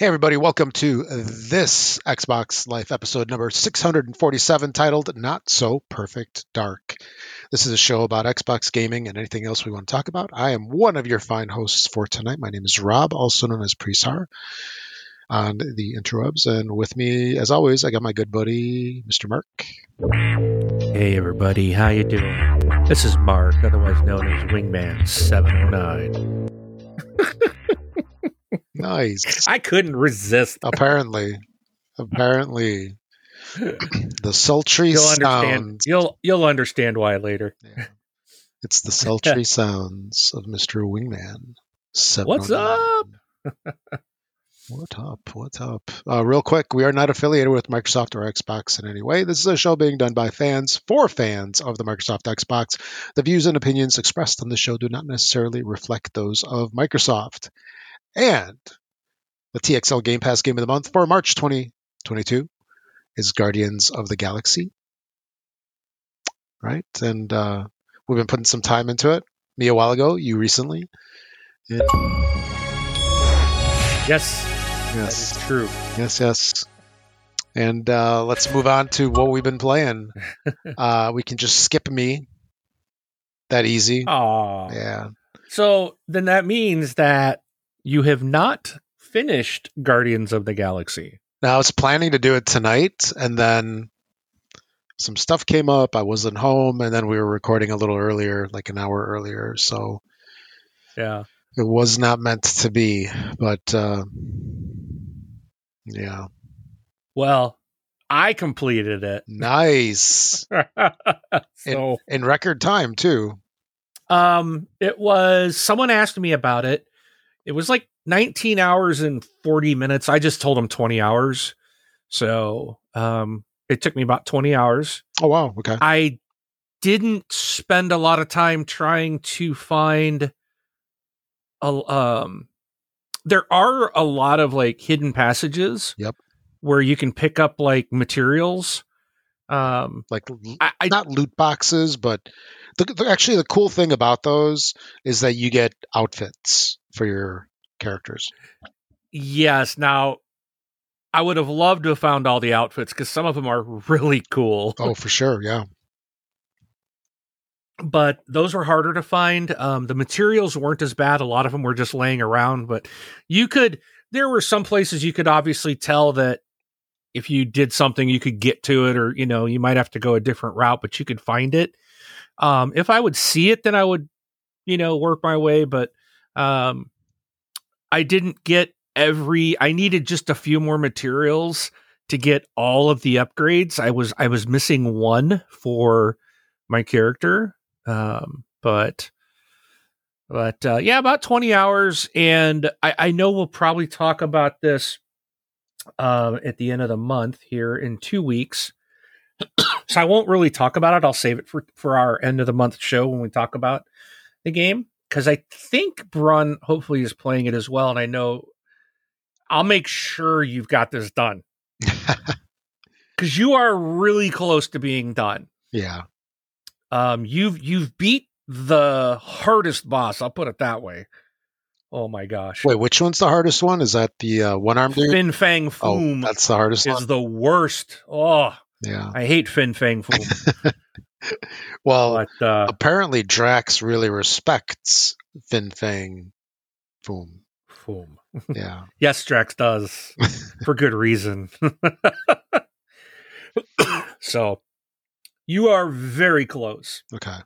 Hey, everybody, welcome to this Xbox Life episode number 647 titled Not So Perfect Dark. This is a show about Xbox gaming and anything else we want to talk about. I am one of your fine hosts for tonight. My name is Rob, also known as Presar on the interwebs. And with me, as always, I got my good buddy, Mr. Mark. Hey, everybody, how you doing? This is Mark, otherwise known as Wingman 709. Nice. I couldn't resist. apparently, apparently, the sultry You'll sounds. You'll you'll understand why later. Yeah. It's the sultry sounds of Mr. Wingman. What's 709. What up? What's up? Uh, real quick, we are not affiliated with Microsoft or Xbox in any way. This is a show being done by fans for fans of the Microsoft Xbox. The views and opinions expressed on the show do not necessarily reflect those of Microsoft. And the TXL Game Pass Game of the Month for March 2022 is Guardians of the Galaxy. Right? And uh, we've been putting some time into it. Me a while ago, you recently. And- Yes, yes. that is true. Yes, yes. And uh, let's move on to what we've been playing. Uh, we can just skip me. That easy. Aw. Yeah. So then that means that you have not finished Guardians of the Galaxy. Now I was planning to do it tonight, and then some stuff came up. I wasn't home, and then we were recording a little earlier, like an hour earlier. So Yeah. it was not meant to be. But uh, yeah, Well, I completed it. nice so in record time too. Um, it was someone asked me about it. It was like 19 hours and 40 minutes. I just told him 20 hours. So, um, it took me about 20 hours. Oh wow. Okay. I didn't spend a lot of time trying to find a um there are a lot of like hidden passages. Yep. Where you can pick up like materials. Um Like I, I not loot boxes, but the, the, actually the cool thing about those is that you get outfits for your characters. Yes. Now, I would have loved to have found all the outfits because some of them are really cool, Oh, for sure, yeah. but those were harder to find. Um, the materials weren't as bad. A lot of them were just laying around, but you could, there were some places you could obviously tell that if you did something, you could get to it, or, you know, you might have to go a different route, but you could find it. Um, if I would see it, then I would, you know, work my way, but um, I didn't get every I needed just a few more materials to get all of the upgrades. I was I was missing one for my character. Um but but uh, yeah, about 20 hours and I, I know we'll probably talk about this uh, at the end of the month here in two weeks. so I won't really talk about it. I'll save it for, for our end of the month show when we talk about the game. Because I think Brun hopefully is playing it as well. And I know I'll make sure you've got this done because you are really close to being done. yeah. Um, you've you've beat the hardest boss. I'll put it that way. Oh my gosh, Wait, which one's the hardest one? Is that the uh, one armed dude? Fin Fang Oh, Foom that's the hardest is one. the worst. Oh, Yeah. I hate Fin Fang Foom. Well, but uh, apparently Drax really respects Fin Fang Foom. Foom. Yeah. Yes, Drax does for good reason. so you are very close. Okay.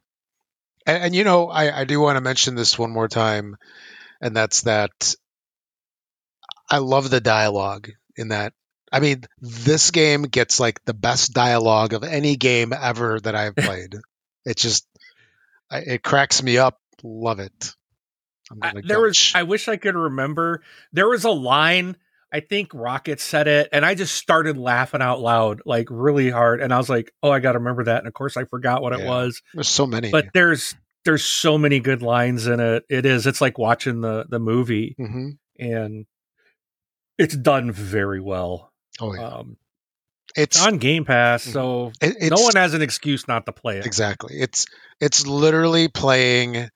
And, and you know, I, I do want to mention this one more time, and that's that I love the dialogue in that. I mean, this game gets like the best dialogue of any game ever that I've played. it just, I, it cracks me up. Love it. I'm gonna there was. I wish I could remember. There was a line I think Rocket said it, and I just started laughing out loud, like really hard. And I was like, "Oh, I got to remember that." And of course, I forgot what it was. There's so many. But there's there's so many good lines in it. It is. It's like watching the the movie, hmm and it's done very well. Oh yeah. Um, it's it's on Game Pass, so it- no one has an excuse not to play it. exactly. It's it's literally playing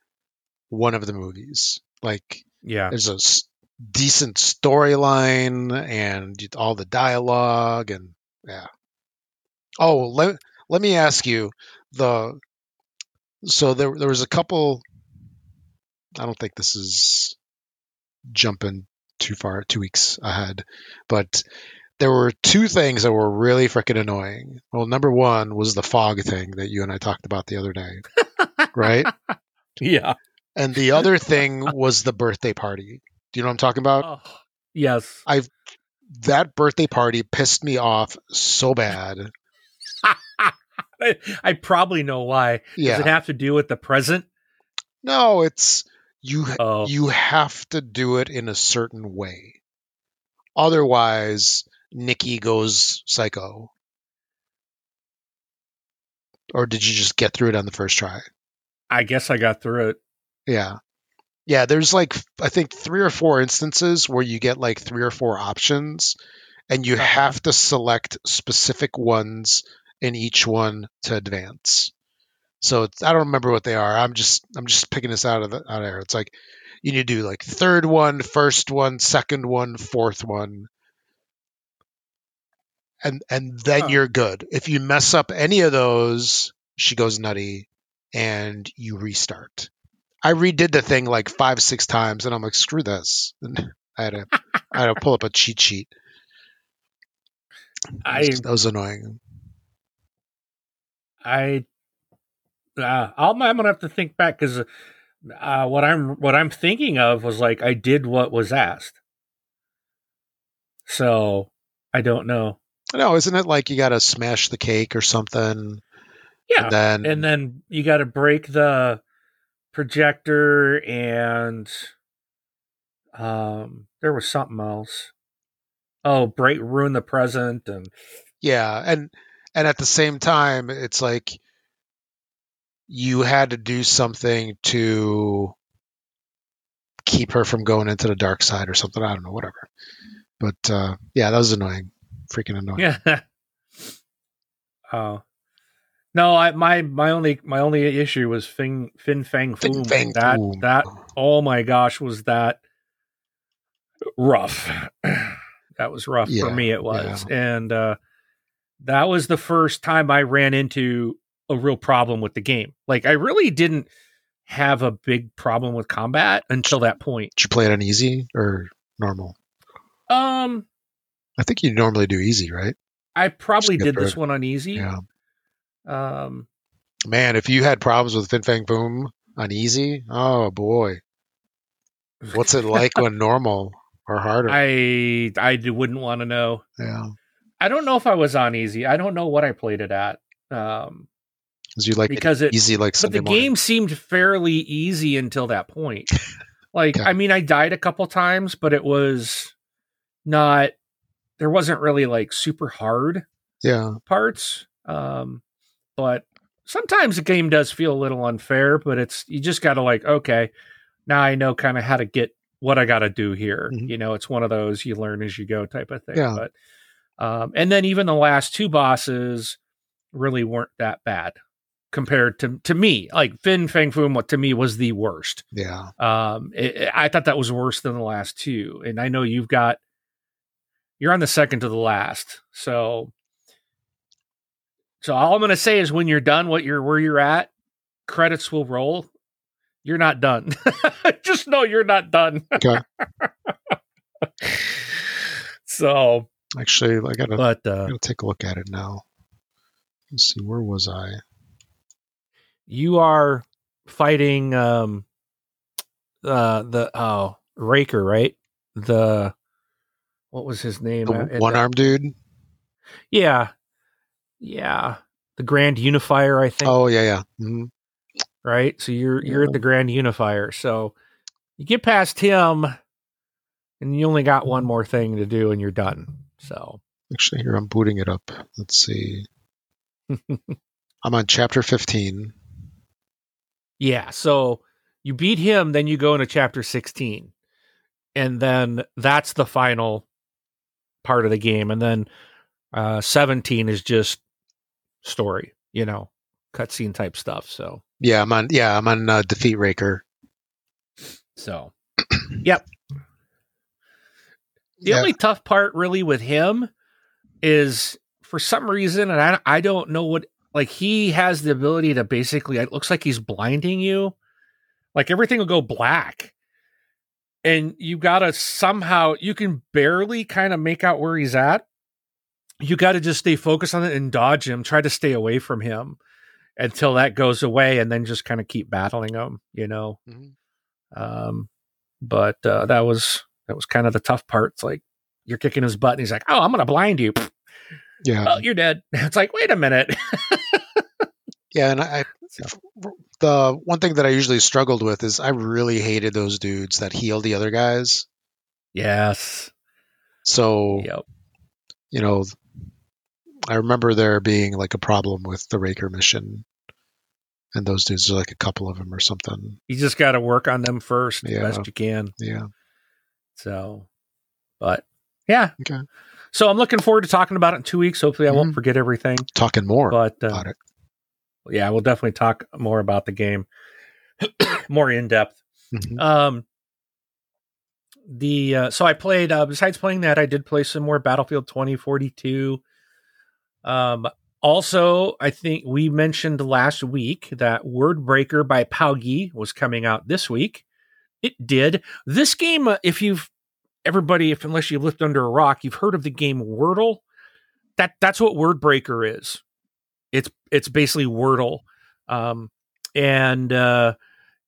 one of the movies. Like Yeah, there's a s- decent storyline and all the dialogue and yeah. Oh, let let me ask you the so there there was a couple I don't think this is jumping too far, two weeks ahead, but there were two things that were really freaking annoying. Well, number one was the fog thing that you and I talked about the other day, right? Yeah. And the other thing was the birthday party. Do you know what I'm talking about? Oh, yes. I've that birthday party pissed me off so bad. I, I probably know why. Yeah. Does it have to do with the present? No, it's you Oh, you have to do it in a certain way. Otherwise, Nikki goes psycho. Or did you just get through it on the first try? I guess I got through it. Yeah. Yeah, there's like I think 3 or 4 instances where you get like 3 or 4 options and you Uh-huh. have to select specific ones in each one to advance. So it's, I don't remember what they are. I'm just I'm just picking this out of the out of there. It's like you need to do like third one, first one, second one, fourth one. And and then Huh. you're good. If you mess up any of those, she goes nutty and you restart. I redid the thing like five, six times and I'm like, screw this. And I had to I had to pull up a cheat sheet. That I was, that was annoying. I uh, I'll, I'm gonna have to think back because uh, what I'm what I'm thinking of was like I did what was asked, so I don't know. No, isn't it like you got to smash the cake or something? Yeah, And then, and then you got to break the projector and um there was something else. Oh, break ruin the present and yeah, and and at the same time, it's like you had to do something to keep her from going into the dark side or something. I don't know, whatever. But uh, yeah, that was annoying, freaking annoying. yeah. oh. No, I my my only my only issue was Fin Fin Fang Fin Foom. Fang that Foom. that oh my gosh was that rough. that was rough Yeah, for me it was. And uh that was the first time I ran into a real problem with the game. Like I really didn't have a big problem with combat until that point. Did you play it on easy or normal? Um I think you normally do easy, right? I probably did this one on easy. Yeah. Um Man, if you had problems with Fin Fang Boom on easy, oh boy, what's it like when normal or harder? I I wouldn't want to know. yeah, I don't know if I was on easy. I don't know what I played it at. Um, you like because it, easy like but Sunday the morning. game seemed fairly easy until that point. Like, Okay. I mean, I died a couple times, but it was not. There wasn't really like super hard Yeah, parts. Um, but sometimes the game does feel a little unfair. But it's you just got to like, okay, now I know kind of how to get what I got to do here. Mhm. You know, it's one of those you learn as you go type of thing. Yeah. But um, and then even the last two bosses really weren't that bad compared to to me. Like Fin Fang Foom, what to me was the worst. yeah. Um, it- I thought that was worse than the last two, and I know you've got you're on the second to the last, so. So all I'm going to say is when you're done, what you're where you're at, credits will roll. You're not done. Just know you're not done. Okay. so, Actually, I gotta, but uh, gotta take a look at it now. Let's see, where was I? you are fighting um uh the oh Raker, right? The what was his name? The at- at one arm dude. Yeah. Yeah. The Grand Unifier, I think, Oh yeah, yeah. hmm right? So you're you're at the Grand Unifier. So you get past him and you only got one more thing to do and you're done. So Actually, here I'm booting it up. Let's see. I'm on chapter 15. yeah, so you beat him, then you go into chapter 16. And then that's the final part of the game. And then uh 17 is just story, you know, cutscene type stuff. So Yeah, I'm on. Yeah, I'm on uh, defeat Raker. So, yep. The yeah. only tough part really with him is for some reason, and I, I don't know what, like he has the ability to basically, it looks like he's blinding you. Like everything will go black. And you got to somehow, you can barely kind of make out where he's at. You got to just stay focused on it and dodge him, try to stay away from him until that goes away and then just kind of keep battling him, you know. Mm-hmm. Um, but uh, that was that was kind of the tough part. It's like you're kicking his butt, and he's like, "Oh, I'm gonna blind you." Yeah. Oh, you're dead. It's like, wait a minute. yeah, and I, the one thing that I usually struggled with is I really hated those dudes that heal the other guys. Yes. So, yep. you know, I remember there being like a problem with the Raker mission, and those dudes are like a couple of them or something. You just got to work on them first, yeah. best you can. Yeah. So, but yeah. Okay. So I'm looking forward to talking about it in two weeks. Hopefully, I mm-hmm. won't forget everything. Talking more but, uh, about it. Yeah, we'll definitely talk more about the game, more in depth. Mm-hmm. Um, the uh, so I played. Uh, besides playing that, I did play some more Battlefield 2042. Um, also, I think we mentioned last week that Wordbreaker by POWGI was coming out this week. It did. This game, uh, if you've everybody, if unless you lived under a rock, you've heard of the game Wordle. That that's what Wordbreaker is. It's it's basically Wordle, um, and uh,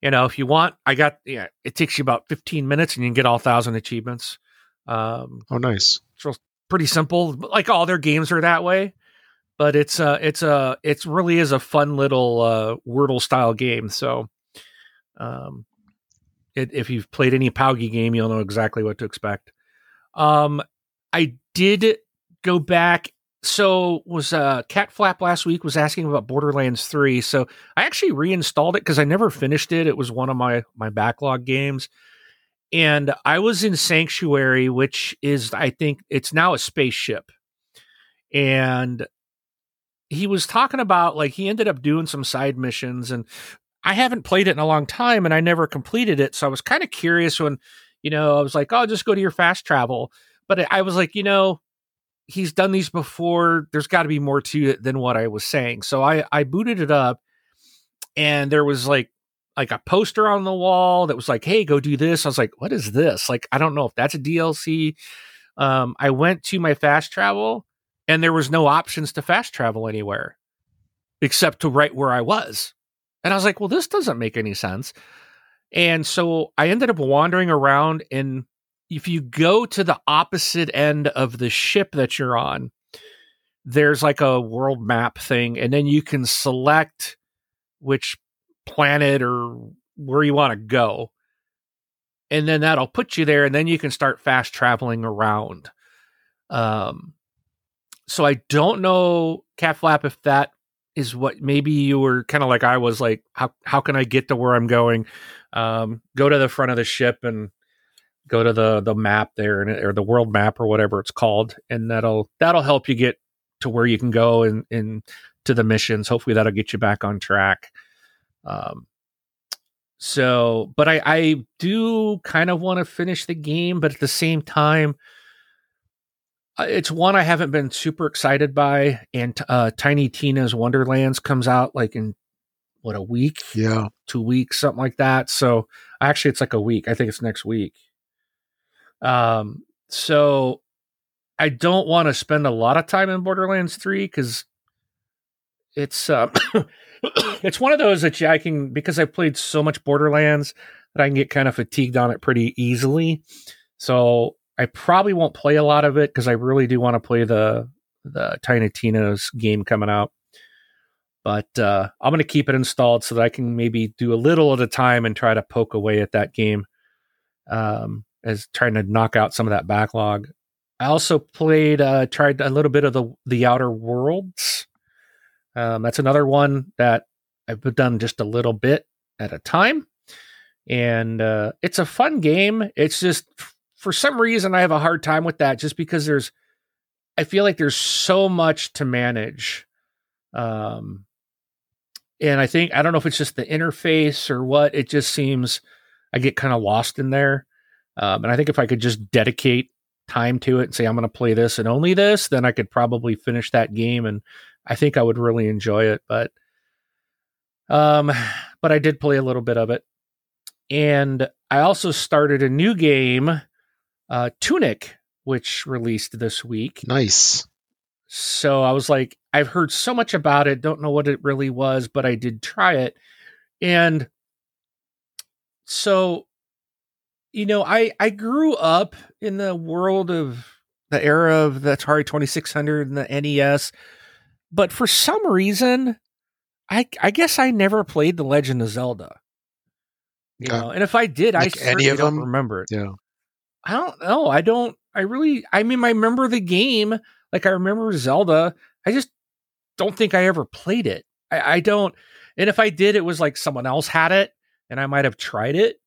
you know if you want, I got yeah. It takes you about fifteen minutes, and you can get all thousand achievements. Um, oh, nice. So pretty simple. Like all their games are that way, but it's uh it's a it's really is a fun little uh, Wordle style game. So, um, it, if you've played any POWGI game, you'll know exactly what to expect. Um, I did go back. So was uh, Cat Flap last week was asking about Borderlands three. So I actually reinstalled it because I never finished it. It was one of my my backlog games, and I was in Sanctuary, which is I think it's now a spaceship, and he was talking about like he ended up doing some side missions and I haven't played it in a long time and I never completed it. So I was kind of curious when, you know, I was like, oh, just go to your fast travel. But I was like, you know, he's done these before. There's got to be more to it than what I was saying. So I, I booted it up and there was like, like a poster on the wall that was like, hey, go do this. I was like, what is this? Like, I don't know if that's a DLC. Um, I went to my fast travel and there was no options to fast travel anywhere except to right where I was. And I was like, well, this doesn't make any sense. And so I ended up wandering around. And if you go to the opposite end of the ship that you're on, there's like a world map thing. And then you can select which planet or where you want to go. And then that'll put you there. And then you can start fast traveling around. Um, so I don't know, Cat Flap, if that is what maybe you were kind of like I was like how how can I get to where I'm going? Um, go to the front of the ship and go to the the map there and or the world map or whatever it's called, and that'll that'll help you get to where you can go and and to the missions. Hopefully that'll get you back on track. Um, so, but I I do kind of want to finish the game, but at the same time it's one I haven't been super excited by. And uh, Tiny Tina's Wonderlands comes out like in what a week, yeah, two weeks, something like that. So actually, it's like a week. I think it's next week. Um, so I don't want to spend a lot of time in Borderlands Three because it's uh, it's one of those that I can because I've played so much Borderlands that I can get kind of fatigued on it pretty easily. So I probably won't play a lot of it because I really do want to play the the Tiny Tina's game coming out. But uh, I'm going to keep it installed so that I can maybe do a little at a time and try to poke away at that game, um, as trying to knock out some of that backlog. I also played, uh, tried a little bit of the the Outer Worlds. Um, that's another one that I've done just a little bit at a time, and uh, it's a fun game. It's just for some reason I have a hard time with that just because there's I feel like there's so much to manage. Um and I think I don't know if it's just the interface or what, it just seems I get kind of lost in there. Um and I think if I could just dedicate time to it and say I'm going to play this and only this, then I could probably finish that game and I think I would really enjoy it. But um, but I did play a little bit of it, and I also started a new game, uh, Tunic, which released this week. Nice. So I was like, I've heard so much about it, don't know what it really was, but I did try it, and so you know, I I grew up in the world of the era of the Atari 2600 and the NES, but for some reason, I I guess I never played The Legend of Zelda. You know, and if I did, like I any of don't them? remember it. Yeah, I don't know. I don't. I really. I mean, I remember the game. Like I remember Zelda. I just don't think I ever played it. I, I don't. And if I did, it was like someone else had it, and I might have tried it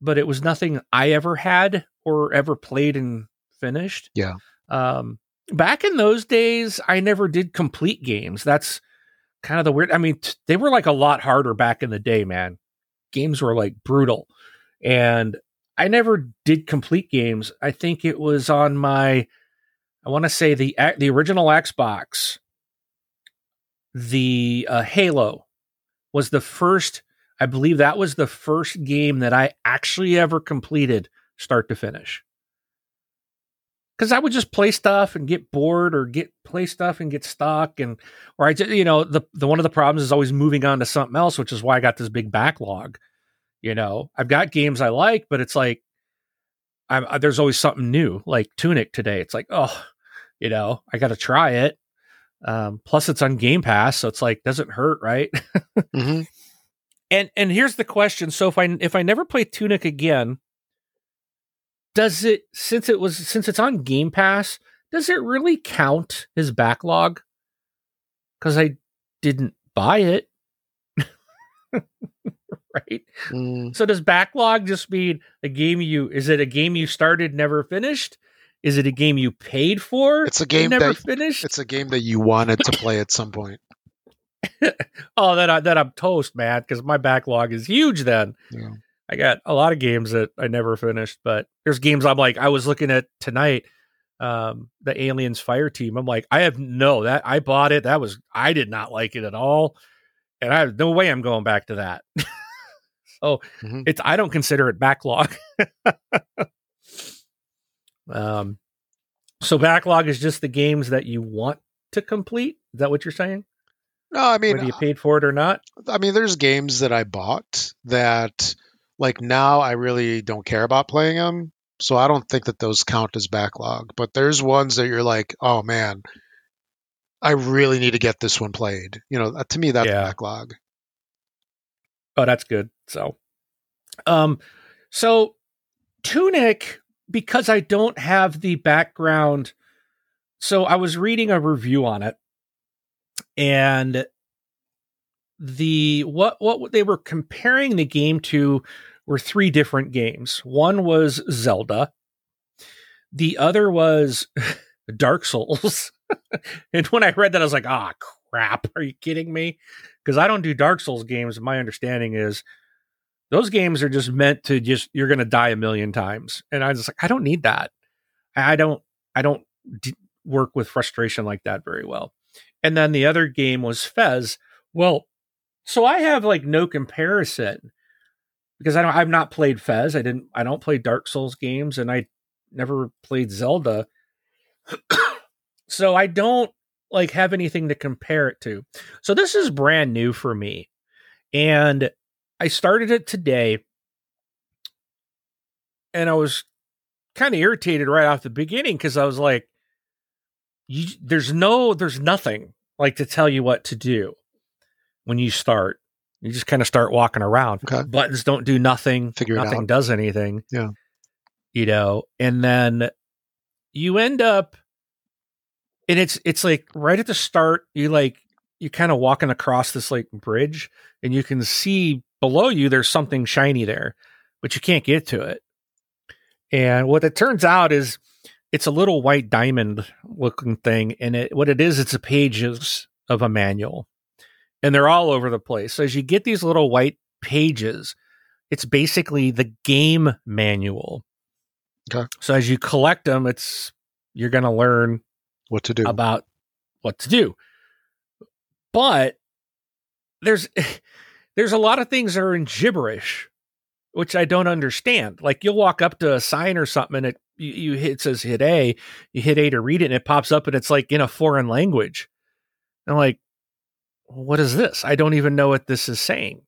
but it was nothing I ever had or ever played and finished. Yeah. Um, back in those days, I never did complete games. That's kind of the weird. I mean, t- they were like a lot harder back in the day, man. Games were like brutal, and I never did complete games. I think it was on my, I want to say the the original Xbox. The uh, Halo was the first I believe that was the first game that I actually ever completed start to finish. Cause I would just play stuff and get bored or get play stuff and get stuck and or I just you know the the one of the problems is always moving on to something else, which is why I got this big backlog. You know, I've got games I like, but it's like I'm, I, there's always something new, like Tunic today. It's like, oh, you know, I got to try it. Um, plus, it's on Game Pass, so it's like doesn't hurt, right? mm-hmm. And and here's the question: so if I if I never play Tunic again, does it since it was since it's on Game Pass, does it really count his backlog? Because I didn't buy it. right? Mm. So does backlog just mean a game you is it a game you started never finished? Is it a game you paid for? It's a game never that, finished. It's a game that you wanted to play at some point. oh, then I, then I'm toast, man, because my backlog is huge. Then yeah. I got a lot of games that I never finished, but there's games I'm like I was looking at tonight. Um, the Aliens Fire Team. I'm like, I have no that I bought it. That was I did not like it at all, and I have no way I'm going back to that. so mm-hmm. it's I don't consider it backlog. um, so backlog is just the games that you want to complete. Is that what you're saying? No, I mean, whether you paid for it or not. I mean, there's games that I bought that, like, now I really don't care about playing them. So I don't think that those count as backlog. But there's ones that you're like, oh man, I really need to get this one played. You know, to me, that's yeah. backlog. Oh, that's good. So, um, so Tunic, because I don't have the background. So I was reading a review on it and the what what they were comparing the game to were three different games. One was Zelda, the other was Dark Souls. and when I read that, I was like, "Ah, oh, crap! Are you kidding me?" Because I don't do Dark Souls games. My understanding is those games are just meant to just you're going to die a million times, and I was like, I don't need that. I don't. I don't d- work with frustration like that very well and then the other game was Fez. Well, so I have like no comparison because I don't I've not played Fez. I didn't I don't play Dark Souls games and I never played Zelda. so I don't like have anything to compare it to. So this is brand new for me. And I started it today and I was kind of irritated right off the beginning because I was like, you, there's no there's nothing like to tell you what to do when you start. You just kind of start walking around. Okay. Buttons don't do nothing. Figure nothing does anything. Yeah. You know, and then you end up and it's it's like right at the start, you like you kind of walking across this like bridge and you can see below you there's something shiny there, but you can't get to it. And what it turns out is it's a little white diamond looking thing and it what it is it's a pages of a manual and they're all over the place so as you get these little white pages it's basically the game manual Okay. So as you collect them, it's you're going to learn What to do? about what to do. But there's there's a lot of things that are in gibberish, which I don't understand. Like you'll walk up to a sign or something and it you, you hit it says hit A, you hit A to read it and it pops up and it's like in a foreign language. I'm like, what is this? I don't even know what this is saying.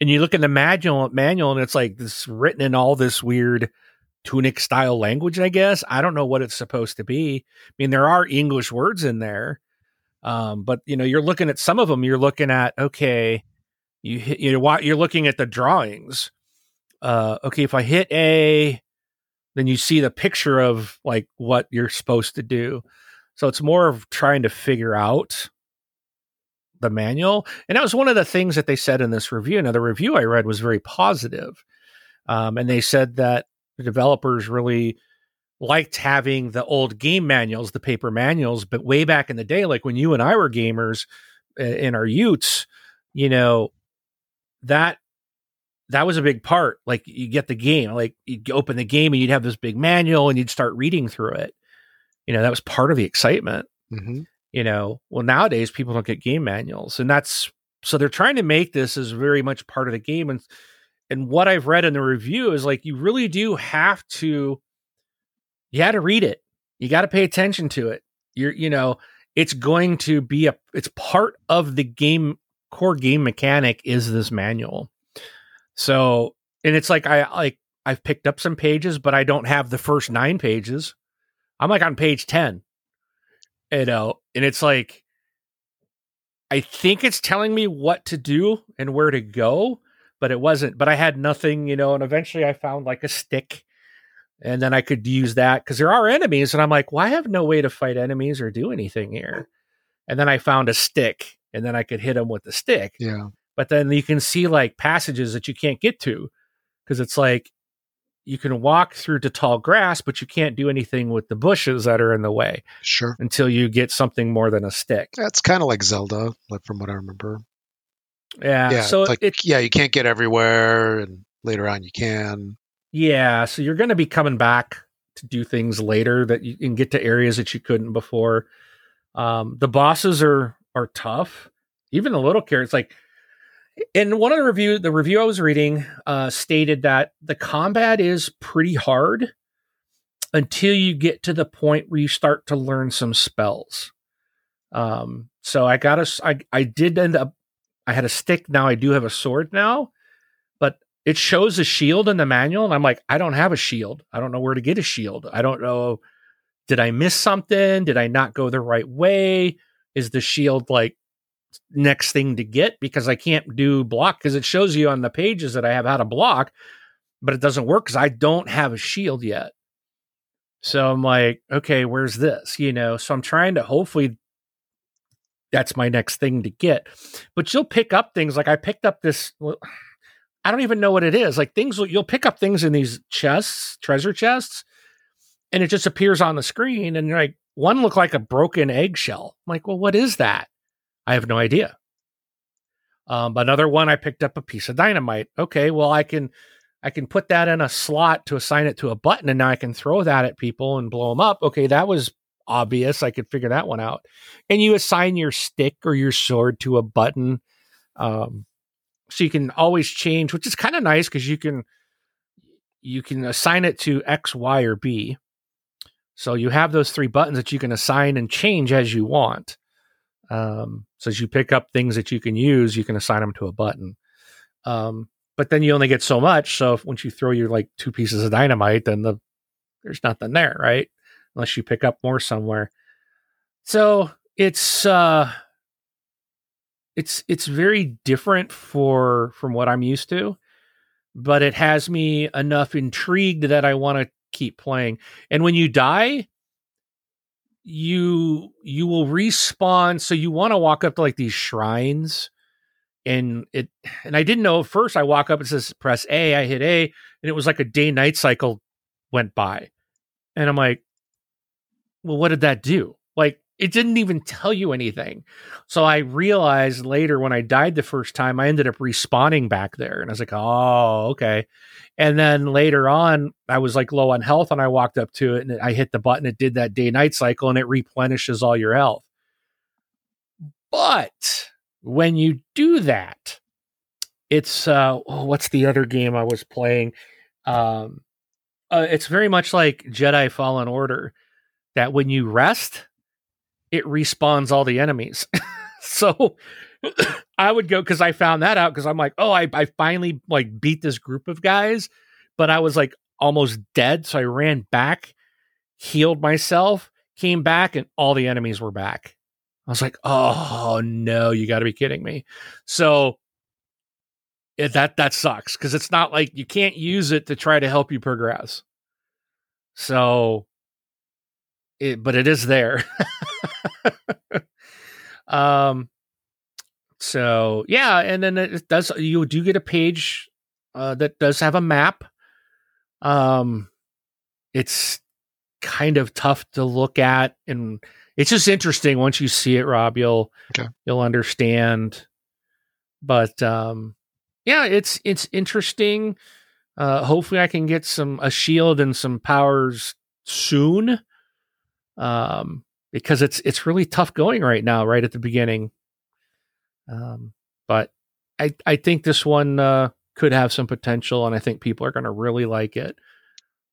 And you look in the manual manual and it's like this written in all this weird tunic style language, I guess. I don't know what it's supposed to be. I mean, there are English words in there. Um, but you know, you're looking at some of them, you're looking at, okay, you hit, you know, you're looking at the drawings. Uh, okay, if I hit A, then you see the picture of like what you're supposed to do. So it's more of trying to figure out the manual. And that was one of the things that they said in this review. Now, the review I read was very positive. Um, and they said that the developers really liked having the old game manuals, the paper manuals, but way back in the day, like when you and I were gamers uh, in our utes, you know, that that was a big part. Like you get the game, like you'd open the game and you'd have this big manual and you'd start reading through it. You know, that was part of the excitement. hmm You know, well nowadays people don't get game manuals, and that's so they're trying to make this as very much part of the game. And and what I've read in the review is like you really do have to you got to read it. You got to pay attention to it. You're you know, it's going to be a it's part of the game core game mechanic is this manual. So, and it's like I like I've picked up some pages, but I don't have the first 9 pages. I'm like on page 10. You know, and it's like I think it's telling me what to do and where to go, but it wasn't. But I had nothing, you know, and eventually I found like a stick and then I could use that because there are enemies, and I'm like, well, I have no way to fight enemies or do anything here. And then I found a stick, and then I could hit them with the stick. Yeah. But then you can see like passages that you can't get to because it's like you can walk through to tall grass, but you can't do anything with the bushes that are in the way Sure. until you get something more than a stick. That's kind of like Zelda, like from what I remember. Yeah. Yeah. so it's like it, yeah, you can't get everywhere, and later on you can. Yeah, so you're going to be coming back to do things later that you can get to areas that you couldn't before. Um, the bosses are are tough. Even the little characters, like in one of the review, the review I was reading uh, stated that the combat is pretty hard until you get to the point where you start to learn some spells. Um, so I got a, I I did end up, I had a stick. Now I do have a sword now, but it shows a shield in the manual and i'm like i don't have a shield i don't know where to get a shield i don't know did i miss something did i not go the right way is the shield like next thing to get because i can't do block because it shows you on the pages that i have how to block but it doesn't work because i don't have a shield yet so i'm like okay where's this you know so i'm trying to hopefully that's my next thing to get but you'll pick up things like i picked up this I don't even know what it is. Like things you'll pick up things in these chests, treasure chests, and it just appears on the screen. And like one looked like a broken eggshell. I'm like, well, what is that? I have no idea. Um, another one, I picked up a piece of dynamite. Okay, well, I can I can put that in a slot to assign it to a button, and now I can throw that at people and blow them up. Okay, that was obvious. I could figure that one out. And you assign your stick or your sword to a button. Um, so you can always change, which is kind of nice because you can you can assign it to X, Y, or B. So you have those three buttons that you can assign and change as you want. Um, so as you pick up things that you can use, you can assign them to a button. Um, but then you only get so much. So if, once you throw your like two pieces of dynamite, then the there's nothing there, right? Unless you pick up more somewhere. So it's uh it's it's very different for from what I'm used to, but it has me enough intrigued that I want to keep playing. And when you die, you you will respawn. So you want to walk up to like these shrines, and it and I didn't know at first. I walk up, it says press A. I hit A, and it was like a day night cycle went by, and I'm like, well, what did that do? Like it didn't even tell you anything. So I realized later when I died the first time, I ended up respawning back there. And I was like, oh, okay. And then later on, I was like low on health and I walked up to it and I hit the button. It did that day night cycle and it replenishes all your health. But when you do that, it's uh oh, what's the other game I was playing? Um uh, it's very much like Jedi Fallen Order that when you rest, it respawns all the enemies. so I would go because I found that out because I'm like, oh, I, I finally like beat this group of guys, but I was like almost dead. So I ran back, healed myself, came back, and all the enemies were back. I was like, oh no, you got to be kidding me. So it, that that sucks because it's not like you can't use it to try to help you progress. So, it but it is there. um. So yeah, and then it does. You do get a page uh, that does have a map. Um, it's kind of tough to look at, and it's just interesting once you see it. Rob, you'll Okay. you'll understand. But um, yeah, it's it's interesting. Uh, hopefully, I can get some a shield and some powers soon. Um, because it's it's really tough going right now, right at the beginning. Um, but I I think this one uh, could have some potential, and I think people are going to really like it.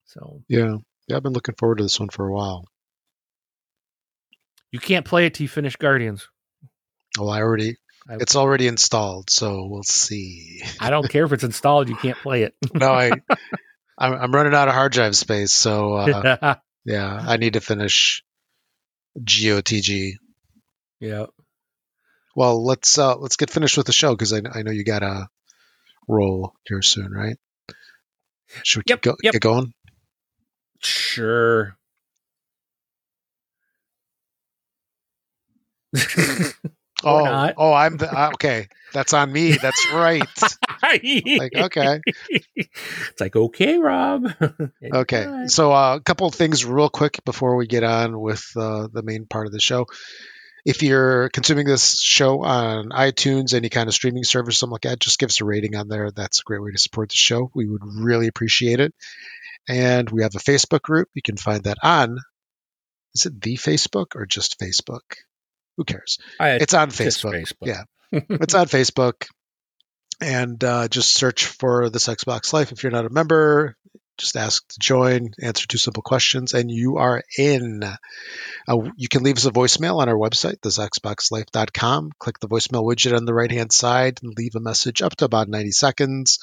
So Yeah. Yeah, I've been looking forward to this one for a while. you can't play it till you finish Guardians. Well, I already, I- it's already installed, so we'll see. I don't care if it's installed; you can't play it. no, I, I'm, I'm running out of hard drive space, so uh, yeah, I need to finish GOTG. yeah. Well, let's uh, let's get finished with the show because I, I know you got to roll here soon, right? Should we Yep, go, yep. get going? Sure. Oh, not. oh, I'm the uh, okay. That's on me. That's right. like okay, it's like okay, Rob. okay. So uh, a couple of things real quick before we get on with uh, the main part of the show. If you're consuming this show on iTunes, any kind of streaming service, something like that, just give us a rating on there. That's a great way to support the show. We would really appreciate it. And we have a Facebook group. You can find that on. Is it the Facebook or just Facebook? Who cares? I, It's on Facebook. Facebook. Yeah. it's on Facebook. And uh, just search for this Xbox Life. If you're not a member, just ask to join, answer two simple questions, and you are in. Uh, you can leave us a voicemail on our website, thisxboxlife.com. Click the voicemail widget on the right hand side and leave a message up to about 90 seconds.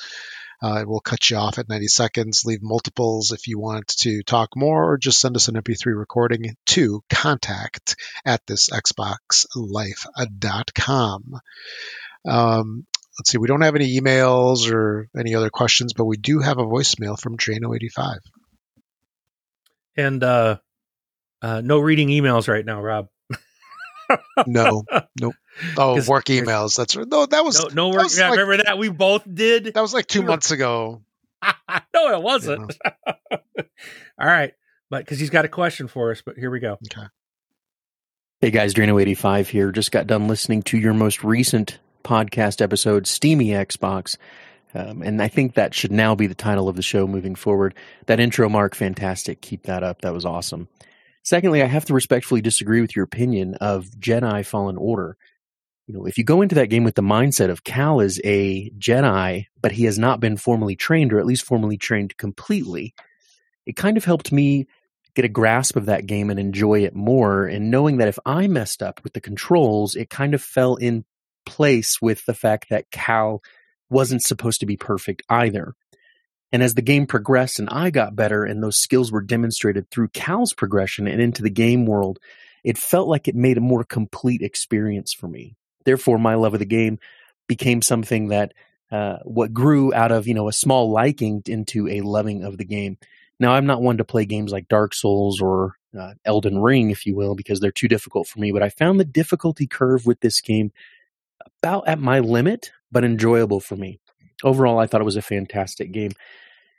Uh, it will cut you off at 90 seconds. Leave multiples if you want to talk more, or just send us an MP3 recording to contact at this thisxboxlife.com. Um, let's see, we don't have any emails or any other questions, but we do have a voicemail from Drano85. And uh, uh, no reading emails right now, Rob. No, nope. Oh, work emails. That's right. No, that was No, no work. was Yeah, like- remember that we both did. that was like two we were- months ago. no, it wasn't. All right, but because he's got a question for us, but here we go. Okay. Hey guys, Drano85 here. Just got done listening to your most recent podcast episode, Steamy Xbox. Um, and I think that should now be the title of the show moving forward. That intro, Mark, fantastic. Keep that up. That was awesome. Secondly, I have to respectfully disagree with your opinion of Jedi Fallen Order. You know, if you go into that game with the mindset of Cal is a Jedi, but he has not been formally trained, or at least formally trained completely, it kind of helped me get a grasp of that game and enjoy it more. And knowing that if I messed up with the controls, it kind of fell in place with the fact that Cal wasn't supposed to be perfect either. And as the game progressed and I got better and those skills were demonstrated through Cal's progression and into the game world, it felt like it made a more complete experience for me. Therefore, my love of the game became something that uh, what grew out of you know a small liking into a loving of the game. Now, I'm not one to play games like Dark Souls or uh, Elden Ring, if you will, because they're too difficult for me. But I found the difficulty curve with this game about at my limit, but enjoyable for me. Overall, I thought it was a fantastic game.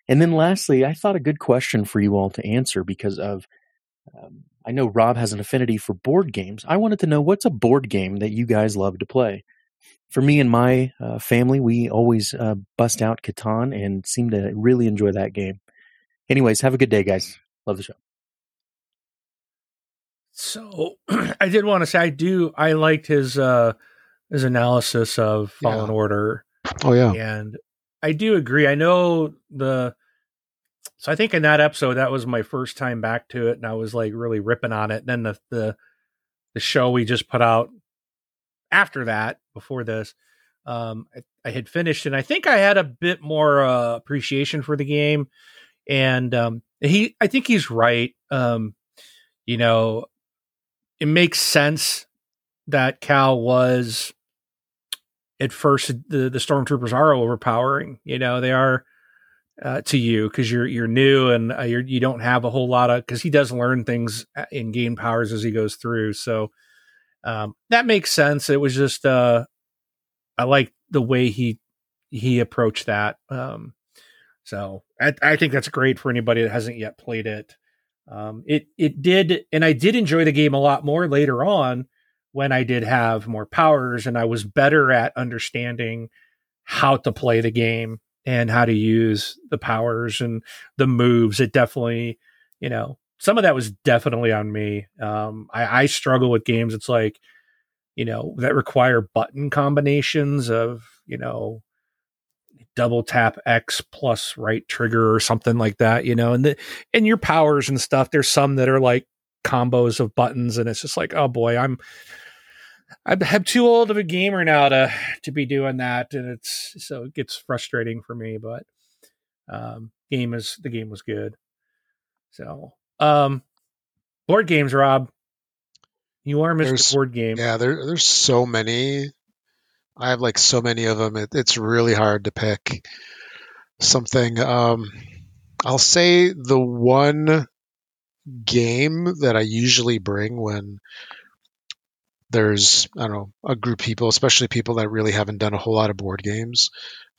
And then lastly, I thought a good question for you all to answer because of Um, I know Rob has an affinity for board games. I wanted to know what's a board game that you guys love to play. For me and my uh, family, we always uh, bust out Catan and seem to really enjoy that game. Anyways, have a good day, guys. Love the show. So I did want to say I do I liked his uh his analysis of Fallen Yeah. Order Oh yeah. and I do agree. I know the so I think in that episode that was my first time back to it and I was like really ripping on it. And Then the the the show we just put out after that before this um I, I had finished and I think I had a bit more uh, appreciation for the game and um he I think he's right. Um you know it makes sense that Cal was at first the the stormtroopers are overpowering. You know they are uh, to you because you're you're new and uh, you're you don't have a whole lot of because he does learn things uh, and gain powers as he goes through. So um, that makes sense. It was just uh, I like the way he he approached that. Um, so I, I think that's great for anybody that hasn't yet played it. Um, it it did, and I did enjoy the game a lot more later on when I did have more powers and I was better at understanding how to play the game and how to use the powers and the moves. It definitely, you know, some of that was definitely on me. Um, I, I struggle with games. It's like, you know, that require button combinations of, you know, double tap X plus right trigger or something like that, you know, and the and your powers and stuff. There's some that are like combos of buttons, and it's just like, oh boy, I'm I'm I'm too old of a gamer now to to be doing that, and it's so it gets frustrating for me. But um, game is the game was good. So um, board games, Rob. You are Mr. There's- Board Game. Yeah, there, there's so many. I have like so many of them. It, it's really hard to pick something. Um, I'll say the one game that I usually bring when there's I don't know a group of people, especially people that really haven't done a whole lot of board games.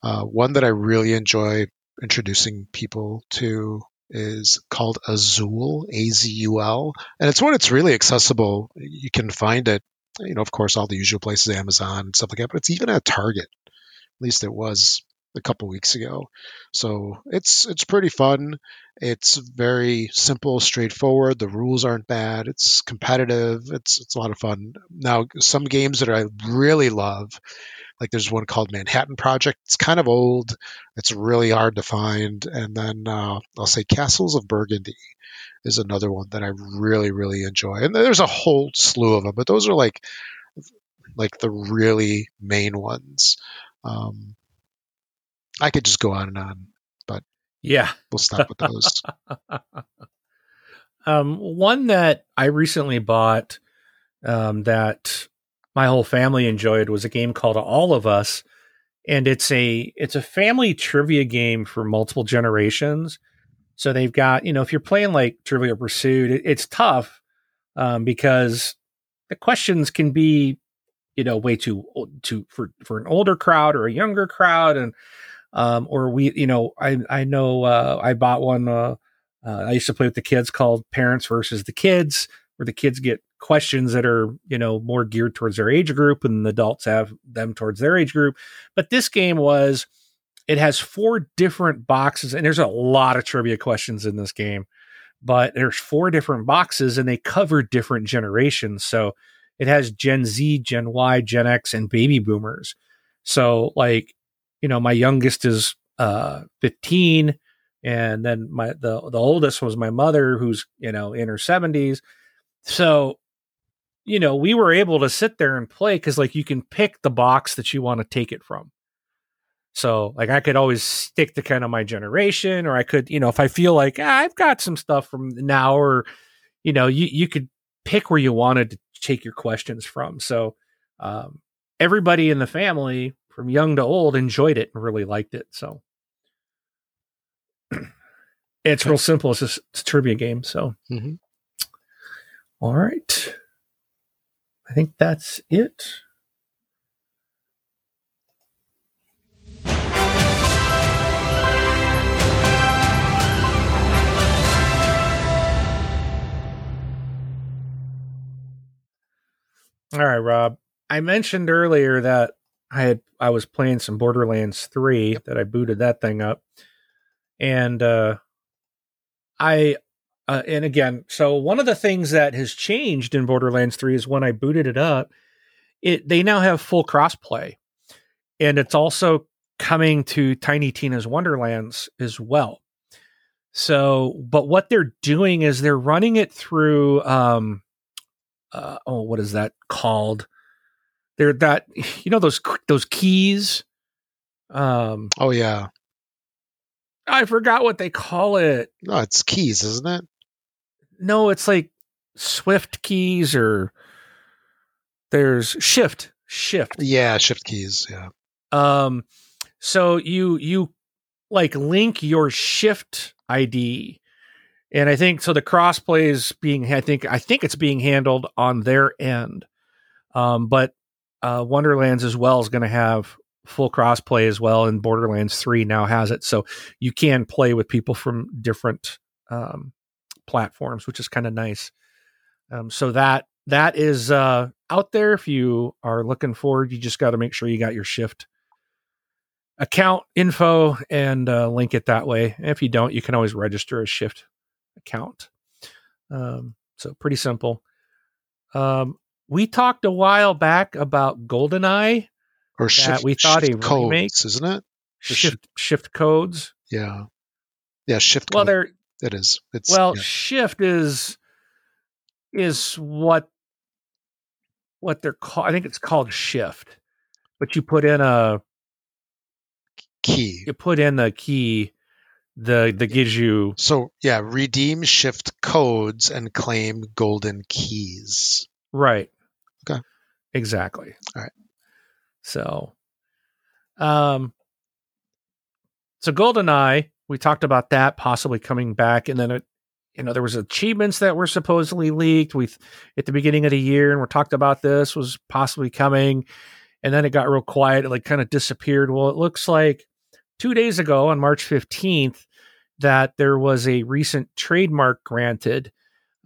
Uh, one that I really enjoy introducing people to is called Azul, A Z U L, and it's one that's really accessible. You can find it, you know, of course, all the usual places, Amazon and stuff like that, but it's even at Target. At least it was a couple weeks ago. So it's it's pretty fun. It's very simple, straightforward. The rules aren't bad. It's competitive. It's it's a lot of fun. Now, some games that I really love, like there's one called Manhattan Project. It's kind of old. It's really hard to find. And then uh, I'll say Castles of Burgundy is another one that I really really enjoy. And there's a whole slew of them, but those are like like the really main ones. Um, I could just go on and on. But yeah. We'll stop with those. um, one that I recently bought um, that my whole family enjoyed was a game called All of Us, and it's a it's a family trivia game for multiple generations. So they've got you know if you're playing like Trivia Pursuit, it, it's tough um, because the questions can be you know way too too for for an older crowd or a younger crowd and um, or we, you know, I I know uh, I bought one. Uh, uh, I used to play with the kids called Parents versus the Kids, where the kids get questions that are you know more geared towards their age group, and the adults have them towards their age group. But this game was, it has four different boxes, and there's a lot of trivia questions in this game. But there's four different boxes, and they cover different generations. So it has Gen Z, Gen Y, Gen X, and baby boomers. So like you know, my youngest is uh 15 and then my the the oldest was my mother who's, you know, in her 70s. So, you know, we were able to sit there and play cuz like you can pick the box that you want to take it from. So, like I could always stick to kind of my generation or I could, you know, if I feel like ah, I've got some stuff from now or you know, you you could pick where you wanted to take your questions from. So, um everybody in the family from young to old enjoyed it and really liked it. So it's real simple. It's just it's a trivia game. So mm-hmm. All right. I think that's it. All right, Rob. I mentioned earlier that I had I was playing some Borderlands 3 that I booted that thing up. And uh I uh, and again, so one of the things that has changed in Borderlands 3 is when I booted it up, it they now have full crossplay. And it's also coming to Tiny Tina's Wonderlands as well. So, but what they're doing is they're running it through um uh, oh, what is that called? They're that you know those those keys. Um, Oh yeah, I forgot what they call it. no, it's keys, isn't it? No, it's like Swift keys or there's shift shift. Yeah, shift keys. Yeah. Um, so you you like link your shift ID, and I think so. The crossplay is being I think I think it's being handled on their end, um, but uh, Wonderlands as well is going to have full crossplay as well, and Borderlands Three now has it, so you can play with people from different um, platforms, which is kind of nice. Um, so that that is uh, out there. If you are looking forward, you just got to make sure you got your shift account info and uh, link it that way. If you don't, you can always register a shift account. Um, so pretty simple. Um, we talked a while back about GoldenEye Or shift. we thought shift a codes, remake- isn't it? Shift shift codes. Yeah. Yeah, shift. Well, code. they're it is. It's well yeah. shift is is what what they're called. I think it's called shift, but you put in a key. you put in the key the that gives you So yeah, redeem shift codes and claim golden keys. Right. Okay. Exactly. All right. So, um, so GoldenEye, we talked about that possibly coming back, and then it, you know, there was achievements that were supposedly leaked. We at the beginning of the year, and we talked about this was possibly coming, and then it got real quiet. It like kind of disappeared. Well, it looks like two days ago on March fifteenth that there was a recent trademark granted,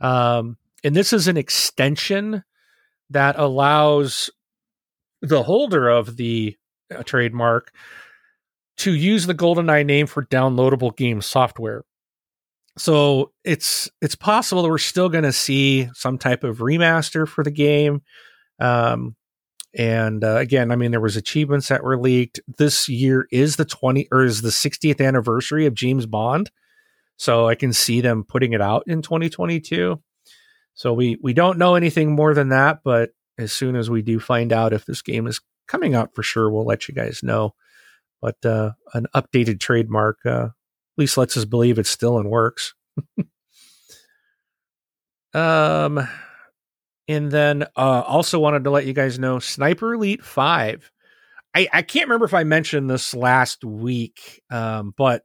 um, and this is an extension that allows the holder of the uh, trademark to use the GoldenEye name for downloadable game software. So it's it's possible that we're still going to see some type of remaster for the game. Um, and uh, again, I mean, there was achievements that were leaked. This year is the twenty or is the 60th anniversary of James Bond, so I can see them putting it out in 2022. So we we don't know anything more than that, but as soon as we do find out if this game is coming out for sure, we'll let you guys know. But uh, an updated trademark uh, at least lets us believe it's still in works. um, and then uh, also wanted to let you guys know Sniper Elite Five. I I can't remember if I mentioned this last week, um, but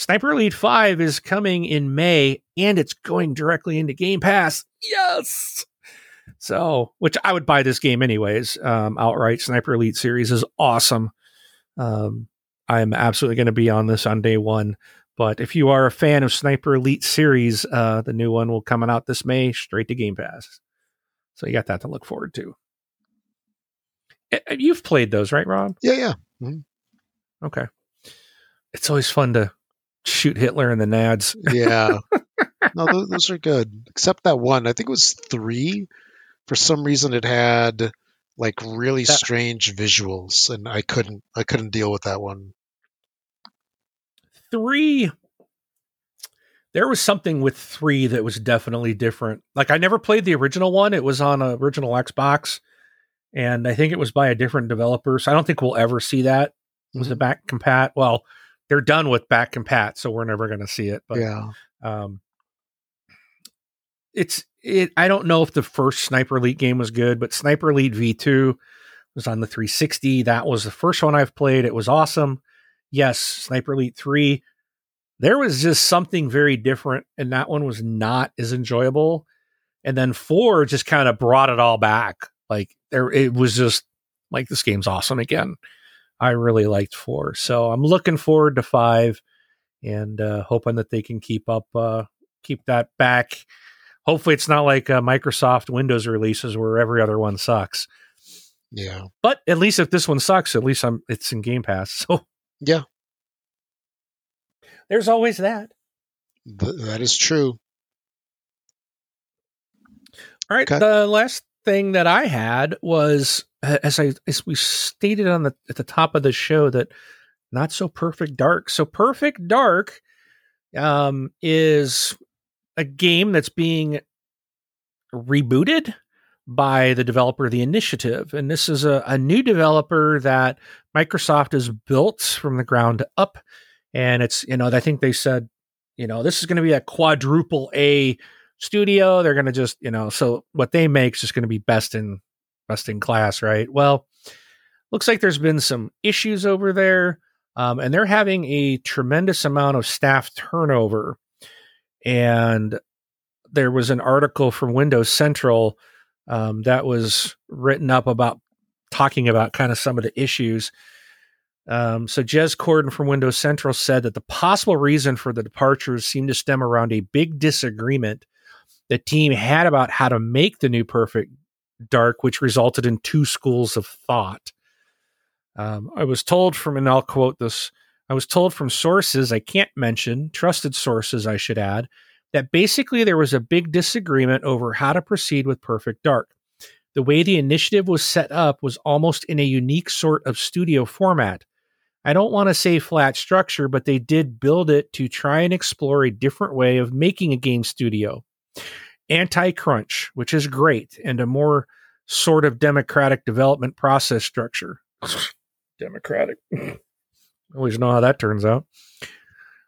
Sniper Elite 5 is coming in May and it's going directly into Game Pass. Yes. So, which I would buy this game anyways, um, outright. Sniper Elite series is awesome. Um, I'm absolutely going to be on this on day one. But if you are a fan of Sniper Elite series, uh, the new one will coming out this May straight to Game Pass. So you got that to look forward to. You've played those, right, Rob? Yeah, yeah. Okay. It's always fun to shoot Hitler in the nads. Yeah. no, those, those are good. Except that one. I think it was three. For some reason, it had like really That- strange visuals, and I couldn't. I couldn't deal with that one. Three. There was something with three that was definitely different. Like I never played the original one. It was on a original Xbox, and I think it was by a different developer. So I don't think we'll ever see that. Was it mm-hmm. back compat? Well, they're done with back compat, so we're never going to see it. But yeah. um, it's it. I don't know if the first Sniper Elite game was good, but Sniper Elite V two was on the 360. That was the first one I've played. It was awesome. Yes, Sniper Elite three. There was just something very different, and that one was not as enjoyable. And then four just kind of brought it all back. Like there, it was just like this game's awesome again. I really liked four, so I'm looking forward to five, and uh, hoping that they can keep up, uh, keep that back hopefully it's not like uh, Microsoft Windows releases where every other one sucks. Yeah. But at least if this one sucks, at least I'm it's in Game Pass. So Yeah. there's always that. Th- that is true. All right. Okay. The last thing that I had was as I as we stated on the at the top of the show that not so perfect dark. So perfect dark um is a game that's being rebooted by the developer the initiative. And this is a, a new developer that microsoft has built from the ground up. And it's you know i think they said you know this is going to be a quadruple a studio. They're going to just you know so what they make is just going to be best in best in class right? Well looks like there's been some issues over there um, and they're having a tremendous amount of staff turnover. And there was an article from windows central um, that was written up about talking about kind of some of the issues. Um, so Jez Corden from Windows Central said that the possible reason for the departures seemed to stem around a big disagreement the team had about how to make the new Perfect Dark, which resulted in two schools of thought. Um, I was told from, and I'll quote this I was told from sources I can't mention, trusted sources, I should add, that basically there was a big disagreement over how to proceed with Perfect Dark. The way the initiative was set up was almost in a unique sort of studio format. I don't want to say flat structure, but they did build it to try and explore a different way of making a game studio. Anti crunch, which is great, and a more sort of democratic development process structure. democratic. Always know how that turns out.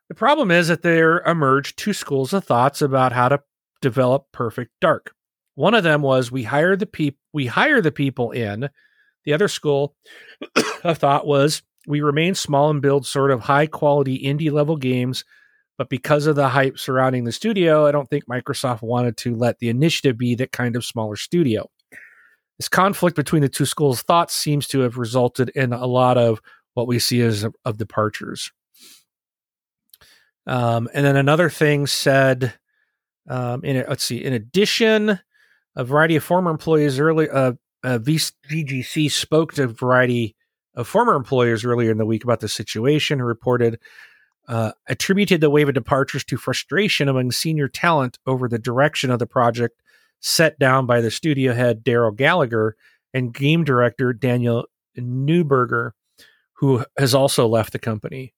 The problem is that there emerged two schools of thoughts about how to develop Perfect Dark. One of them was we hire the peop- we hire the people in. The other school of thought was we remain small and build sort of high quality indie level games, but because of the hype surrounding the studio, I don't think Microsoft wanted to let the initiative be that kind of smaller studio. This conflict between the two schools of thought seems to have resulted in a lot of what we see as of, of departures. Um, and then another thing said, um, in let's see, in addition, a variety of former employees early, uh, uh, VGC spoke to a variety of former employers earlier in the week about the situation and reported uh, attributed the wave of departures to frustration among senior talent over the direction of the project set down by the studio head Darrell Gallagher and game director Daniel Neuberger, who has also left the company.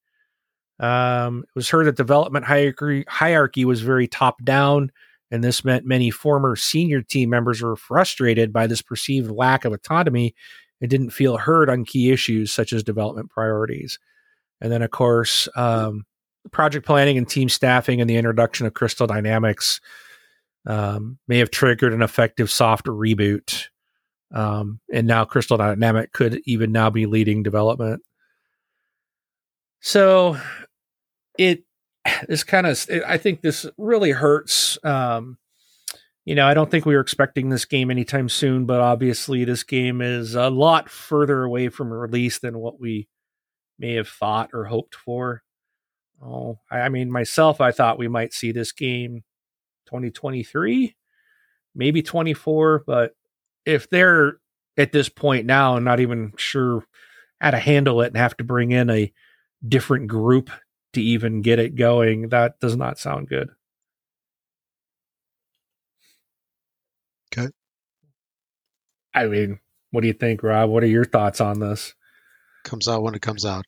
Um, it was heard that development hierarchy, hierarchy was very top down, and this meant many former senior team members were frustrated by this perceived lack of autonomy and didn't feel heard on key issues such as development priorities. And then, of course, um, project planning and team staffing and the introduction of Crystal Dynamics um, may have triggered an effective soft reboot. Um, and now Crystal Dynamic could even now be leading development. So it is kind of, I think this really hurts. Um, you know, I don't think we were expecting this game anytime soon, but obviously this game is a lot further away from release than what we may have thought or hoped for. Oh, I, I mean, myself, I thought we might see this game 2023, maybe 24, but if they're at this point now and not even sure how to handle it and have to bring in a different group to even get it going, that does not sound good. Okay. I mean, what do you think, Rob? What are your thoughts on this? Comes out when it comes out.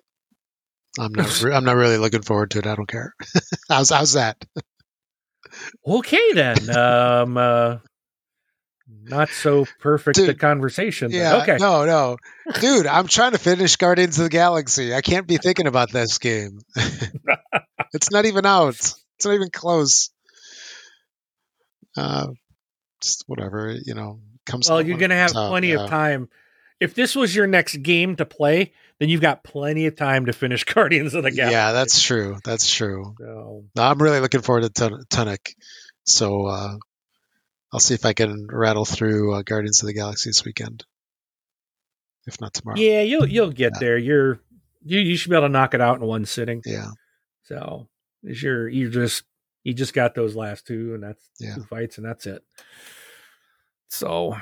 I'm not. Re- I'm not really looking forward to it. I don't care. how's how's that? Okay, then. um, uh, not so perfect Dude, the conversation. Yeah. okay. No, no, dude. I'm trying to finish Guardians of the Galaxy. I can't be thinking about this game. it's not even out. It's not even close. Uh, just whatever. You know, comes. Well, you're going to have out, plenty yeah. of time. If this was your next game to play, then you've got plenty of time to finish Guardians of the Galaxy. Yeah, that's true. That's true. So, No, I'm really looking forward to Tun- Tunic. So uh, I'll see if I can rattle through uh, Guardians of the Galaxy this weekend. If not tomorrow. yeah, you'll you'll get Yeah. there. You're you you should be able to knock it out in one sitting. Yeah. So is you're you're just he just got those last two, and that's Yeah. two fights, and that's it. So,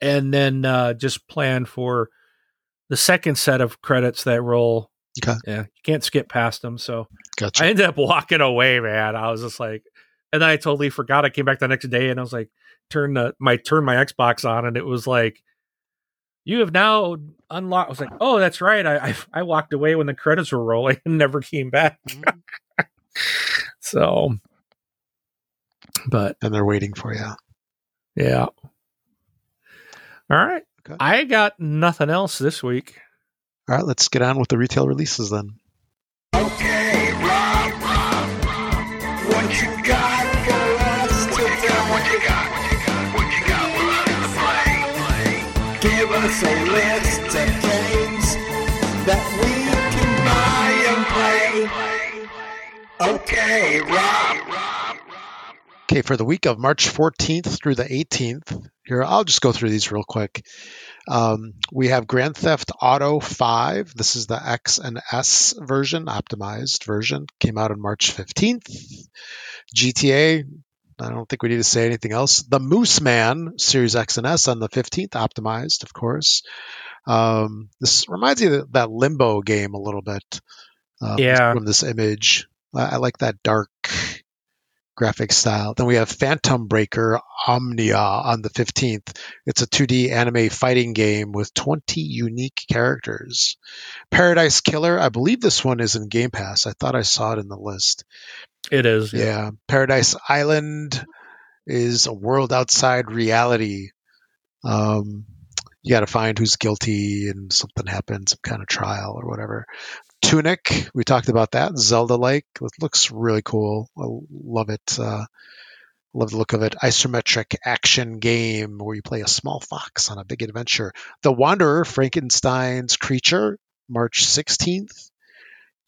and then uh, just plan for the second set of credits that roll. Okay. Yeah, you can't skip past them. So Gotcha. I ended up walking away, man. I was just like, and then I totally forgot. I came back the next day and I was like, turn the my turn my Xbox on, and it was like, you have now unlocked. I was like, oh, that's right. I I, I walked away when the credits were rolling and never came back. Mm-hmm. so, but and they're waiting for you. yeah. All right. Okay. I got nothing else this week. All right, let's get on with the retail releases then. Okay, Rob, what you got for us today? What you got? What you got? What you got for us to play? Give us a list of games that we can buy and play. Okay, Rob. Okay, for the week of March 14th through the 18th, here I'll just go through these real quick. Um, we have Grand Theft Auto 5. This is the X and S version, optimized version. Came out on March 15th. GTA. I don't think we need to say anything else. The Moose Man Series X and S on the 15th, optimized, of course. Um, this reminds me of that Limbo game a little bit. uh, Yeah. From this image, I, I like that dark graphic style. Then we have Phantom Breaker Omnia on the 15th. It's a 2D anime fighting game with 20 unique characters. Paradise Killer, I believe this one is in Game Pass. I thought I saw it in the list. It is. Yeah. Paradise Island is a world outside reality. Um, you got to find who's guilty and something happens, some kind of trial or whatever. Tunic, we talked about that. Zelda like. It looks really cool. I love it. Uh, love the look of it. Isometric action game where you play a small fox on a big adventure. The Wanderer, Frankenstein's creature, March 16th.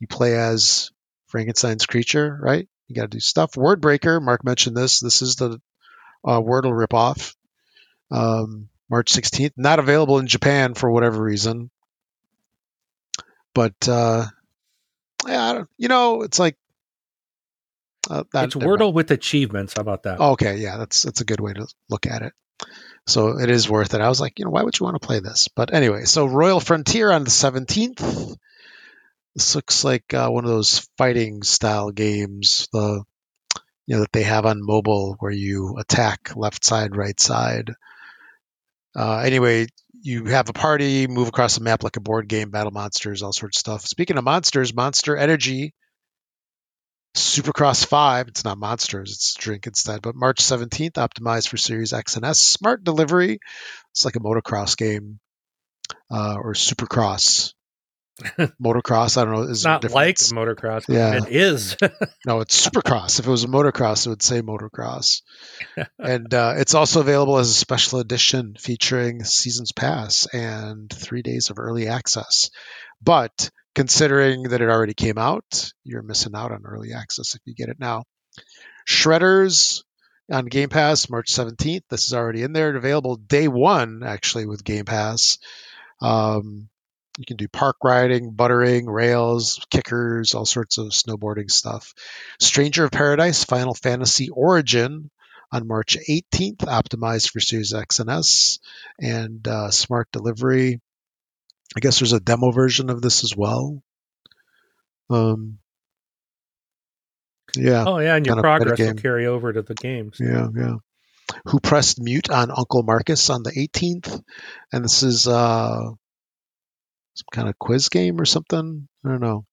You play as Frankenstein's creature, right? You got to do stuff. Wordbreaker, Mark mentioned this. This is the uh, Wordle ripoff. Um, March 16th. Not available in Japan for whatever reason. But uh, yeah, I don't, you know, it's like uh, that, It's Wordle with achievements. How about that? Okay, yeah, that's that's a good way to look at it. So it is worth it. I was like, you know, why would you want to play this? But anyway, so Royal Frontier on the 17th. This looks like uh, one of those fighting style games, the you know that they have on mobile where you attack left side, right side. Uh, anyway, you have a party, move across the map like a board game, battle monsters, all sorts of stuff. Speaking of monsters, Monster Energy Supercross 5, it's not monsters, it's drink instead, but March 17th, optimized for Series X and S. Smart delivery. It's like a motocross game uh, or Supercross. motocross, I don't know. Is it's not like motocross. Yeah. It is. No, it's Supercross. if it was a motocross, it would say motocross. and uh, it's also available as a special edition featuring Seasons Pass and three days of early access. But considering that it already came out, you're missing out on early access if you get it now. Shredders on Game Pass, March 17th. This is already in there. Available day one, actually, with Game Pass. Um, you can do park riding, buttering, rails, kickers, all sorts of snowboarding stuff. Stranger of Paradise Final Fantasy Origin on March 18th, optimized for Series X and S, and uh, smart delivery. I guess there's a demo version of this as well. Um, yeah, oh yeah, and your Kind of better progress will carry over to the games. yeah, yeah. Who pressed mute on Uncle Marcus on the 18th, and this is uh, some kind of quiz game or something. I don't know.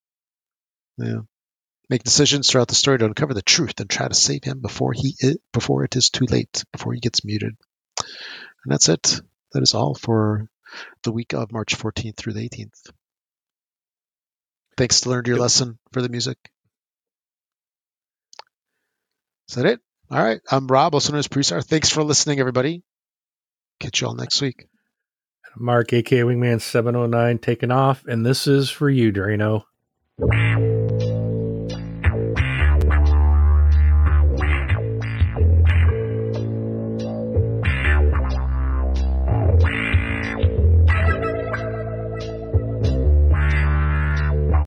Yeah. Make decisions throughout the story to uncover the truth and try to save him before he i before it is too late, before he gets muted. And that's it. That is all for the week of March 14th through the 18th. Thanks to learned your Yep. lesson for the music. Is that it? All right. I'm Rob, also known as Presar. Thanks for listening, everybody. Catch you all next week. Mark, aka Wingman seven oh nine, taking off, and this is for you, Drano.